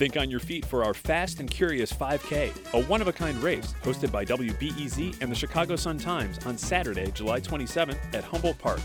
Think on your feet for our Fast and Curious 5K, a one of a kind race hosted by WBEZ and the Chicago Sun Times on Saturday, July 27th at Humboldt Park.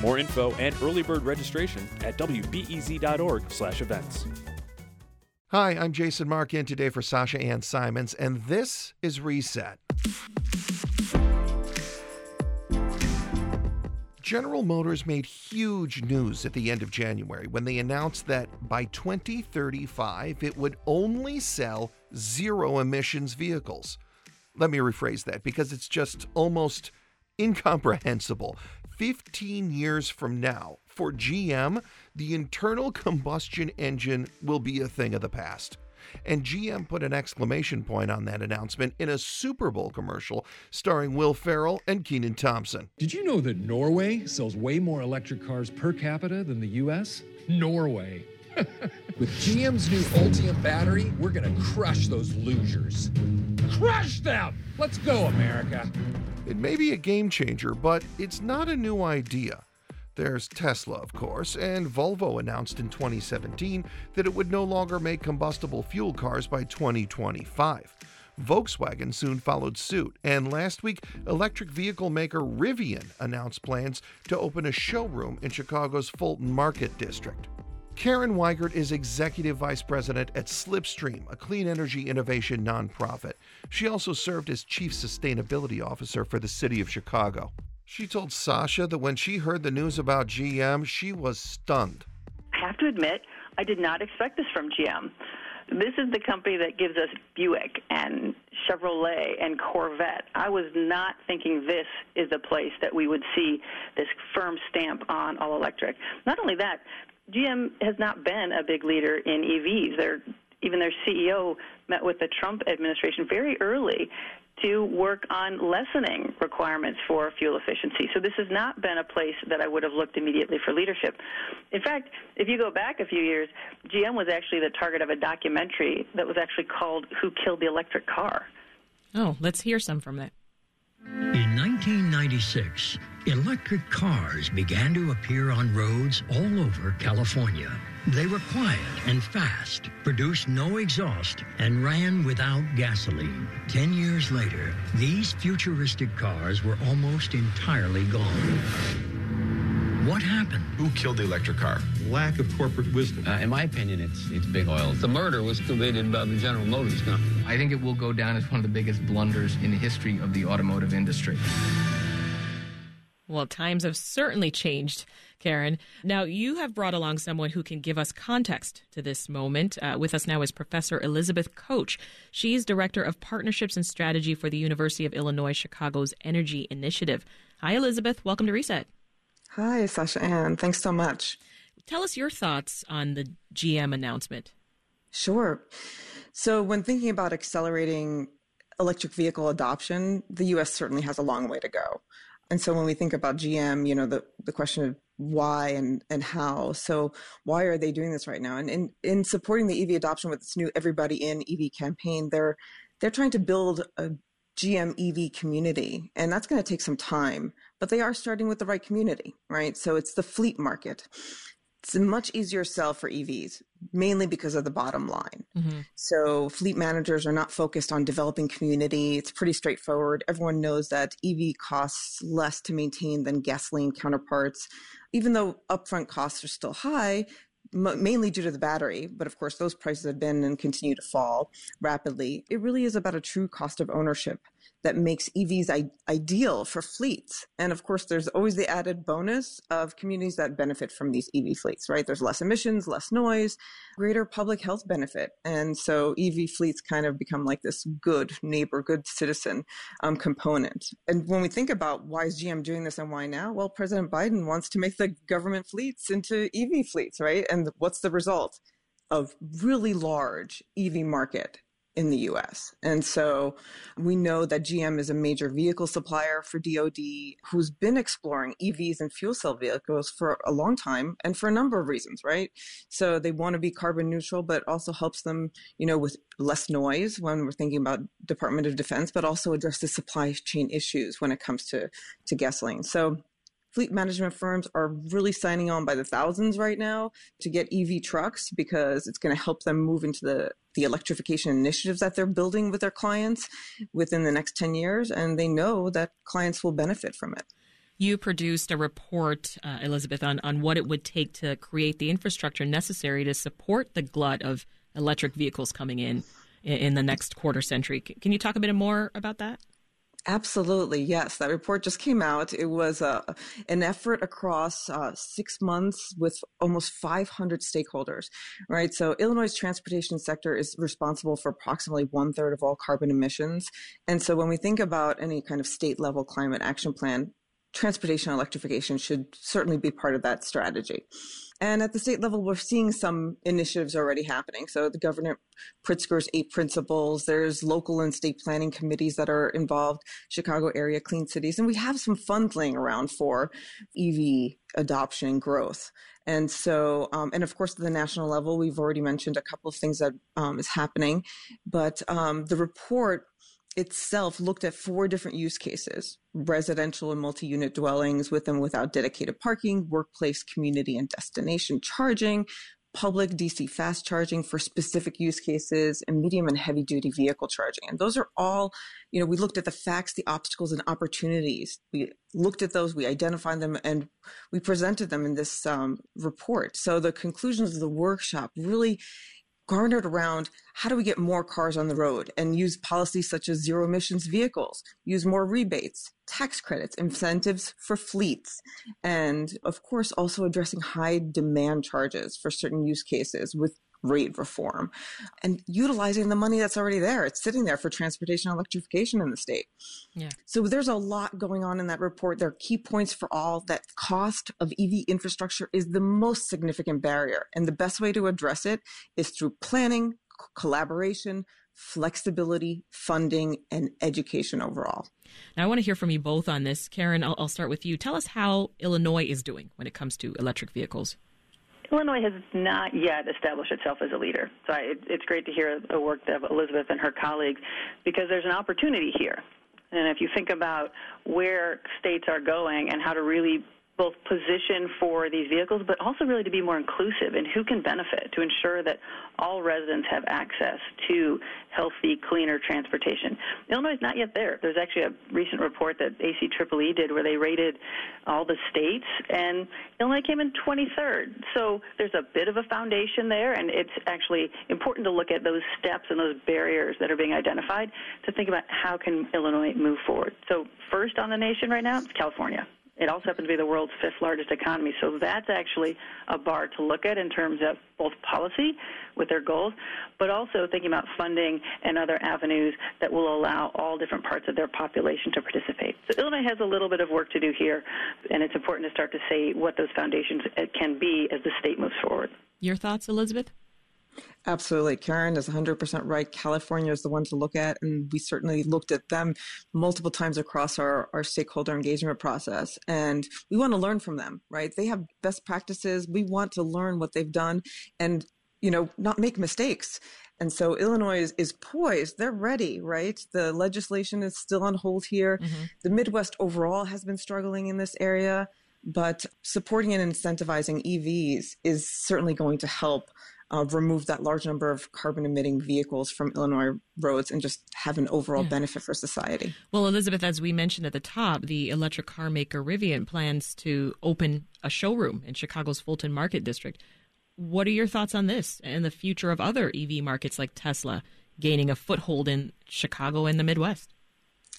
More info and early bird registration at wbez.org/events. Hi, I'm Jason Marck in today for Sasha Ann Simons, and this is Reset. General Motors made huge news at the end of January when they announced that by 2035 it would only sell zero emissions vehicles. Let me rephrase that because it's just almost incomprehensible. 15 years from now, for GM, the internal combustion engine will be a thing of the past. And GM put an exclamation point on that announcement in a Super Bowl commercial starring Will Ferrell and Kenan Thompson. Did you know that Norway sells way more electric cars per capita than the US? Norway. With GM's new Ultium battery, we're going to crush those losers. Crush them! Let's go, America. It may be a game changer, but it's not a new idea. There's Tesla, of course, and Volvo announced in 2017 that it would no longer make combustible fuel cars by 2025. Volkswagen soon followed suit, and last week, electric vehicle maker Rivian announced plans to open a showroom in Chicago's Fulton Market District. Karen Weigert is Executive Vice President at Slipstream, a clean energy innovation nonprofit. She also served as Chief Sustainability Officer for the City of Chicago. She told Sasha that when she heard the news about GM, she was stunned. I have to admit, I did not expect this from GM. This is the company that gives us Buick and Chevrolet and Corvette. I was not thinking this is the place that we would see this firm stamp on all electric. Not only that, GM has not been a big leader in EVs. They're even their CEO met with the Trump administration very early to work on lessening requirements for fuel efficiency. So this has not been a place that I would have looked immediately for leadership. In fact, if you go back a few years, GM was actually the target of a documentary that was actually called Who Killed the Electric Car. Oh, let's hear some from that. In 1996, electric cars began to appear on roads all over California. They were quiet and fast, produced no exhaust, and ran without gasoline. Ten years later, these futuristic cars were almost entirely gone. What happened? Who killed the electric car? Lack of corporate wisdom. Uh, in my opinion, it's it's big oil. The murder was committed by the General Motors company. I think it will go down as one of the biggest blunders in the history of the automotive industry. Well, times have certainly changed, Karen. Now, you have brought along someone who can give us context to this moment. Uh, with us now is Professor Elizabeth Kocs. She's Director of Partnerships and Strategy for the University of Illinois Chicago's Energy Initiative. Hi, Elizabeth. Welcome to Reset. Hi, Sasha Ann. Thanks so much. Tell us your thoughts on the GM announcement. Sure. So, when thinking about accelerating electric vehicle adoption, the U.S. certainly has a long way to go. And so when we think about GM, you know, the, the question of why and, and how. So why are they doing this right now? And in, in supporting the EV adoption with this new Everybody in EV campaign, they're they're trying to build a GM EV community. And that's going to take some time, but they are starting with the right community, right? So it's the fleet market. It's a much easier sell for EVs, mainly because of the bottom line. Mm-hmm. So fleet managers are not focused on developing community. It's pretty straightforward. Everyone knows that EV costs less to maintain than gasoline counterparts. Even though upfront costs are still high, mainly due to the battery, but of course those prices have been and continue to fall rapidly. It really is about a true cost of ownership that makes EVs I- ideal for fleets. And of course, there's always the added bonus of communities that benefit from these EV fleets, right? There's less emissions, less noise, greater public health benefit. And so EV fleets kind of become like this good neighbor, good citizen um, component. And when we think about why is GM doing this and why now? Well, President Biden wants to make the government fleets into EV fleets, right? And what's the result? of really large EV market in the US. And so we know that GM is a major vehicle supplier for DoD who's been exploring EVs and fuel cell vehicles for a long time and for a number of reasons, right? So they want to be carbon neutral, but also helps them, you know, with less noise when we're thinking about Department of Defense, but also address the supply chain issues when it comes to, to gasoline. So fleet management firms are really signing on by the thousands right now to get EV trucks because it's going to help them move into the, the electrification initiatives that they're building with their clients within the next 10 years. And they know that clients will benefit from it. You produced a report, uh, Elizabeth, on, on what it would take to create the infrastructure necessary to support the glut of electric vehicles coming in in, in the next quarter century. Can you talk a bit more about that? Absolutely, yes. That report just came out. It was uh, an effort across uh, six months with almost 500 stakeholders, right? So Illinois' transportation sector is responsible for approximately one third of all carbon emissions. And so when we think about any kind of state level climate action plan, transportation electrification should certainly be part of that strategy. And at the state level, we're seeing some initiatives already happening. So the Governor Pritzker's eight principles, there's local and state planning committees that are involved, Chicago area clean cities, and we have some funds laying around for EV adoption growth. And so, um, and of course, at the national level, we've already mentioned a couple of things that um, is happening, but um, the report itself looked at four different use cases residential and multi unit dwellings with and without dedicated parking, workplace, community, and destination charging, public DC fast charging for specific use cases, and medium and heavy duty vehicle charging. And those are all, you know, we looked at the facts, the obstacles, and opportunities. We looked at those, we identified them, and we presented them in this um, report. So the conclusions of the workshop really garnered around how do we get more cars on the road and use policies such as zero emissions vehicles, use more rebates, tax credits, incentives for fleets, and of course also addressing high demand charges for certain use cases with rate reform and utilizing the money that's already there. It's sitting there for transportation electrification in the state. Yeah. So there's a lot going on in that report. There are key points for all that cost of EV infrastructure is the most significant barrier. And the best way to address it is through planning, collaboration, flexibility, funding, and education overall. Now, I want to hear from you both on this. Karen, I'll, I'll start with you. Tell us how Illinois is doing when it comes to electric vehicles. Illinois has not yet established itself as a leader. So I, it, it's great to hear the work of Elizabeth and her colleagues because there's an opportunity here. And if you think about where states are going and how to really both position for these vehicles, but also really to be more inclusive in who can benefit to ensure that all residents have access to healthy, cleaner transportation. Illinois is not yet there. There's actually a recent report that ACEEE did where they rated all the states, and Illinois came in 23rd. So there's a bit of a foundation there, and it's actually important to look at those steps and those barriers that are being identified to think about how can Illinois move forward. So first on the nation right now, it's California. It also happens to be the world's fifth largest economy. So that's actually a bar to look at in terms of both policy with their goals, but also thinking about funding and other avenues that will allow all different parts of their population to participate. So Illinois has a little bit of work to do here, and it's important to start to say what those foundations can be as the state moves forward. Your thoughts, Elizabeth? Absolutely. Karen is 100% right. California is the one to look at, and we certainly looked at them multiple times across our, our stakeholder engagement process. And we want to learn from them, right? They have best practices. We want to learn what they've done and, you know, not make mistakes. And so Illinois is, is poised. They're ready, right? The legislation is still on hold here. Mm-hmm. The Midwest overall has been struggling in this area, but supporting and incentivizing EVs is certainly going to help uh, remove that large number of carbon emitting vehicles from Illinois roads and just have an overall yeah. benefit for society. Well, Elizabeth, as we mentioned at the top, the electric car maker Rivian plans to open a showroom in Chicago's Fulton Market District. What are your thoughts on this and the future of other EV markets like Tesla gaining a foothold in Chicago and the Midwest?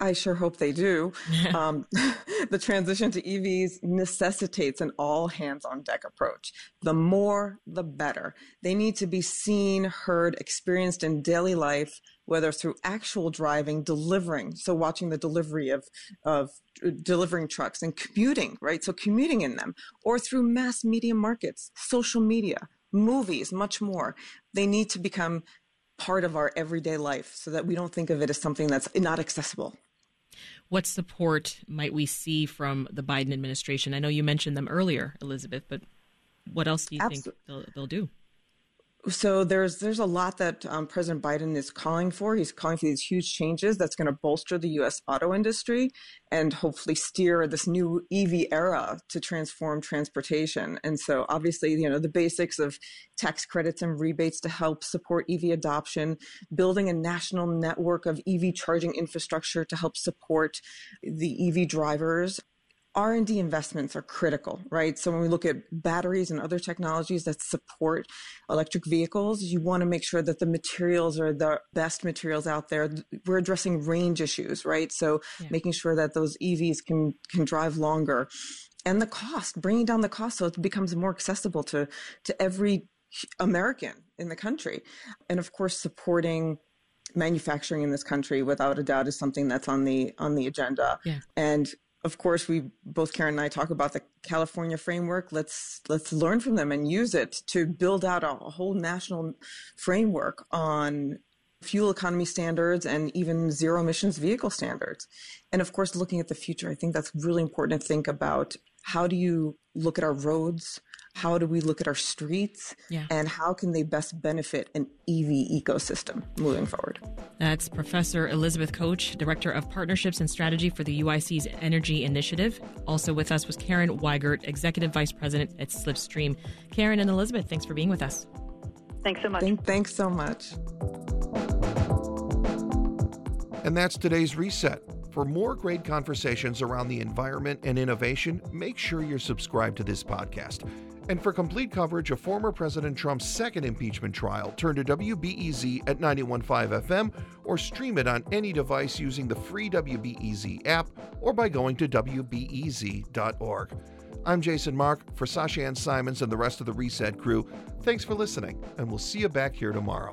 I sure hope they do. um, the transition to EVs necessitates an all hands on deck approach. The more, the better. They need to be seen, heard, experienced in daily life, whether through actual driving, delivering. So watching the delivery of, of uh, delivering trucks and commuting, right? So commuting in them or through mass media markets, social media, movies, much more. They need to become part of our everyday life so that we don't think of it as something that's not accessible. What support might we see from the Biden administration? I know you mentioned them earlier, Elizabeth, but what else do you think they'll, they'll do? So there's there's a lot that um, President Biden is calling for. He's calling for these huge changes that's going to bolster the U.S. auto industry and hopefully steer this new EV era to transform transportation. And so obviously, you know, the basics of tax credits and rebates to help support EV adoption, building a national network of EV charging infrastructure to help support the EV drivers, R&D investments are critical, right? So when we look at batteries and other technologies that support electric vehicles, you want to make sure that the materials are the best materials out there. We're addressing range issues, right? So yeah. making sure that those EVs can can drive longer. And the cost, bringing down the cost so it becomes more accessible to to every American in the country. And of course supporting manufacturing in this country without a doubt is something that's on the on the agenda. Yeah. And of course, we both Karen and I talk about the California framework. Let's let's learn from them and use it to build out a, a whole national framework on fuel economy standards and even zero emissions vehicle standards. And of course, looking at the future, I think that's really important to think about how do you look at our roads? How do we look at our streets? Yeah. And how can they best benefit an EV ecosystem moving forward? That's Professor Elizabeth Kocs, Director of Partnerships and Strategy for the UIC's Energy Initiative. Also with us was Karen Weigert, Executive Vice President at Slipstream. Karen and Elizabeth, thanks for being with us. Thanks so much. Thank, thanks so much. And that's today's reset. For more great conversations around the environment and innovation, make sure you're subscribed to this podcast. And for complete coverage of former President Trump's second impeachment trial, turn to WBEZ at 915 FM or stream it on any device using the free WBEZ app or by going to WBEZ.org. I'm Jason Marck for Sasha Ann Simons and the rest of the Reset crew. Thanks for listening, and we'll see you back here tomorrow.